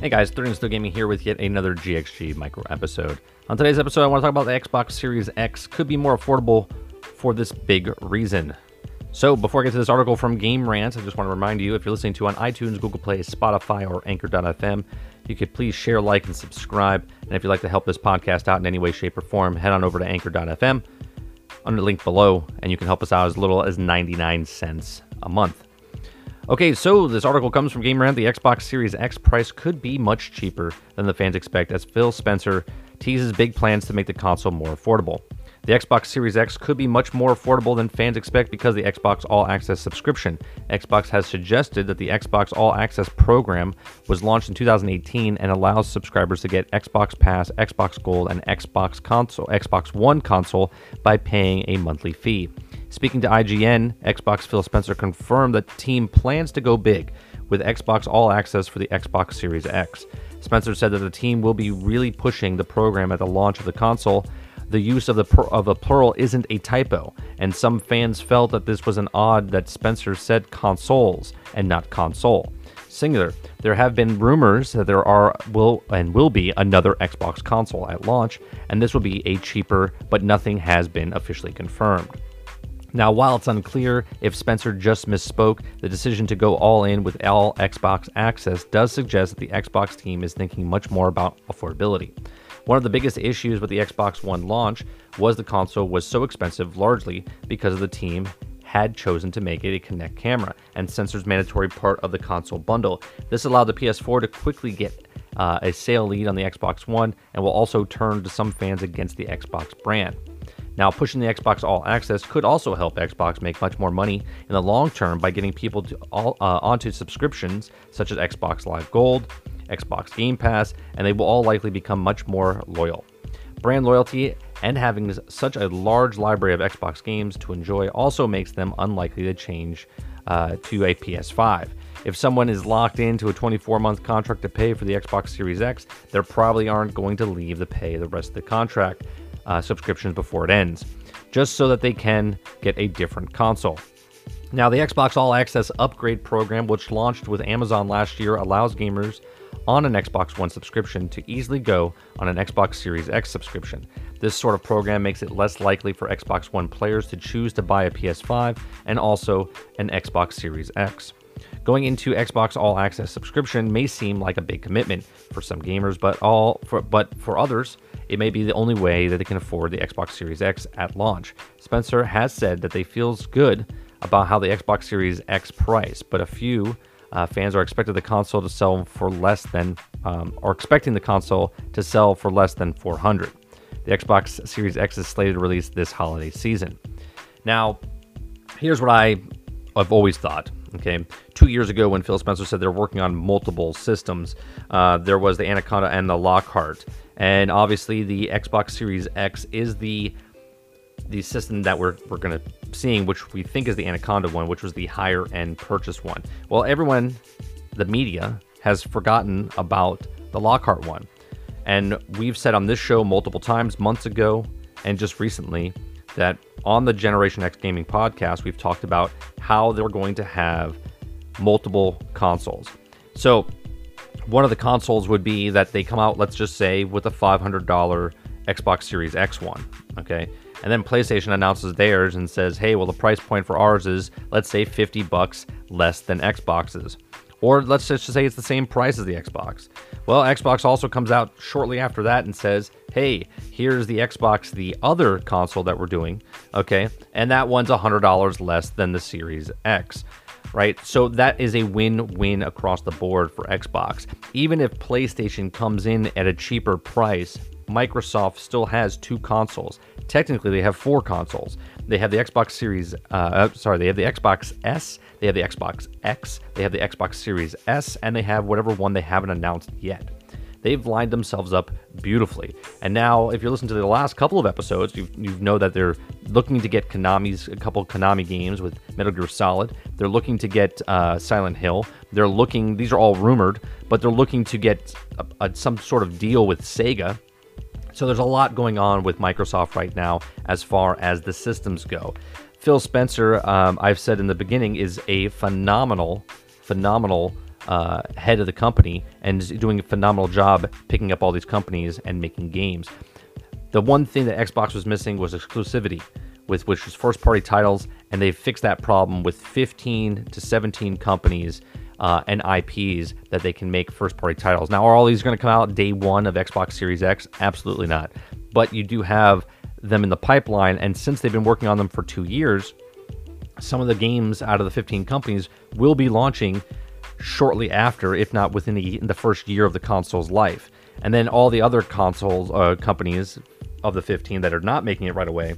Hey guys, 30 Still Gaming here with yet another GXG micro episode. On today's episode, I want to talk about the Xbox Series X could be more affordable for this big reason. So, before I get to this article from Game Rant, I just want to remind you if you're listening to on iTunes, Google Play, Spotify, or Anchor.fm, you could please share, like, and subscribe. And if you'd like to help this podcast out in any way, shape, or form, head on over to Anchor.fm under the link below, and you can help us out as little as 99 cents a month. Okay, so this article comes from Game Rant. The Xbox Series X price could be much cheaper than the fans expect, as Phil Spencer teases big plans to make the console more affordable. The Xbox Series X could be much more affordable than fans expect because the Xbox All Access subscription. Xbox has suggested that the Xbox All Access program was launched in 2018 and allows subscribers to get Xbox Pass, Xbox Gold, and Xbox console, Xbox One console by paying a monthly fee. Speaking to IGN, Xbox Phil Spencer confirmed that the team plans to go big with Xbox All Access for the Xbox Series X. Spencer said that the team will be really pushing the program at the launch of the console. The use of the of a plural isn't a typo, and some fans felt that this was an odd that Spencer said consoles and not console. Singular. There have been rumors that there are will and will be another Xbox console at launch, and this will be a cheaper, but nothing has been officially confirmed. Now, while it's unclear if Spencer just misspoke, the decision to go all in with all Xbox access does suggest that the Xbox team is thinking much more about affordability. One of the biggest issues with the Xbox One launch was the console was so expensive largely because of the team had chosen to make it a Kinect camera and sensors mandatory part of the console bundle. This allowed the PS4 to quickly get uh, a sale lead on the Xbox One and will also turn to some fans against the Xbox brand. Now, pushing the Xbox All Access could also help Xbox make much more money in the long term by getting people all, uh, onto subscriptions such as Xbox Live Gold, Xbox Game Pass, and they will all likely become much more loyal. Brand loyalty and having such a large library of Xbox games to enjoy also makes them unlikely to change uh, to a PS5. If someone is locked into a 24 month contract to pay for the Xbox Series X, they probably aren't going to leave to pay the rest of the contract uh, subscriptions before it ends, just so that they can get a different console. Now, the Xbox All Access upgrade program, which launched with Amazon last year, allows gamers on an Xbox One subscription to easily go on an Xbox Series X subscription. This sort of program makes it less likely for Xbox One players to choose to buy a PS5 and also an Xbox Series X. Going into Xbox All Access subscription may seem like a big commitment for some gamers, but all for but for others, it may be the only way that they can afford the Xbox Series X at launch. Spencer has said that they feels good about how the Xbox Series X price, but a few uh, fans are expected the console to sell for less than, um, or expecting the console to sell for less than 400. The Xbox Series X is slated to release this holiday season. Now, here's what I have always thought. Okay, two years ago when Phil Spencer said they're working on multiple systems, uh, there was the Anaconda and the Lockhart, and obviously the Xbox Series X is the the system that we're we're gonna seeing, which we think is the Anaconda one, which was the higher end purchase one. Well, everyone, the media has forgotten about the Lockhart one, and we've said on this show multiple times, months ago, and just recently, that on the Generation X Gaming podcast, we've talked about how they're going to have multiple consoles. So, one of the consoles would be that they come out, let's just say, with a $500 Xbox Series X one. Okay. And then PlayStation announces theirs and says, hey, well, the price point for ours is, let's say, 50 bucks less than Xbox's. Or let's just say it's the same price as the Xbox. Well, Xbox also comes out shortly after that and says, hey, here's the Xbox, the other console that we're doing, okay? And that one's $100 less than the Series X, right? So that is a win win across the board for Xbox. Even if PlayStation comes in at a cheaper price, Microsoft still has two consoles. Technically, they have four consoles. They have the Xbox Series, uh, uh, sorry, they have the Xbox S, they have the Xbox X, they have the Xbox Series S, and they have whatever one they haven't announced yet. They've lined themselves up beautifully. And now, if you're listening to the last couple of episodes, you you know that they're looking to get Konami's a couple Konami games with Metal Gear Solid. They're looking to get uh, Silent Hill. They're looking; these are all rumored, but they're looking to get a, a, some sort of deal with Sega so there's a lot going on with Microsoft right now as far as the systems go. Phil Spencer, um, I've said in the beginning, is a phenomenal, phenomenal uh, head of the company and is doing a phenomenal job picking up all these companies and making games. The one thing that Xbox was missing was exclusivity, with which was first party titles, and they fixed that problem with 15 to 17 companies uh, and IPs that they can make first party titles. Now, are all these going to come out day one of Xbox Series X? Absolutely not. But you do have them in the pipeline, and since they've been working on them for two years, some of the games out of the 15 companies will be launching shortly after, if not within the, the first year of the console's life. And then all the other consoles uh, companies of the 15 that are not making it right away,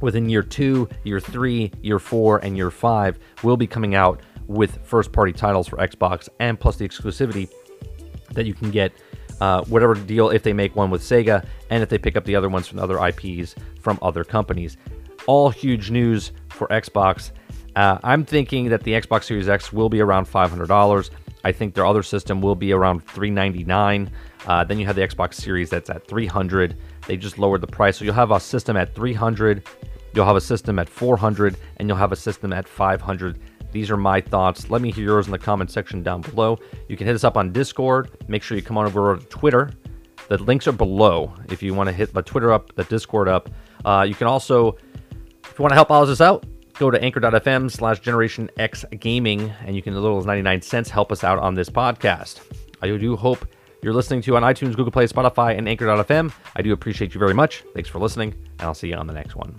within year two, year three, year four, and year five, will be coming out with first party titles for Xbox and plus the exclusivity that you can get uh, whatever deal if they make one with Sega and if they pick up the other ones from other IPs from other companies. All huge news for Xbox. Uh, I'm thinking that the Xbox Series X will be around $500. I think their other system will be around 399. Uh, then you have the Xbox Series that's at 300. They just lowered the price, so you'll have a system at 300, you'll have a system at 400, and you'll have a system at 500. These are my thoughts. Let me hear yours in the comment section down below. You can hit us up on Discord. Make sure you come on over to Twitter. The links are below if you want to hit the Twitter up, the Discord up. Uh, you can also, if you want to help us out, go to anchor.fm slash generation X gaming, and you can, as little as 99 cents, help us out on this podcast. I do hope you're listening to on iTunes, Google Play, Spotify, and anchor.fm. I do appreciate you very much. Thanks for listening, and I'll see you on the next one.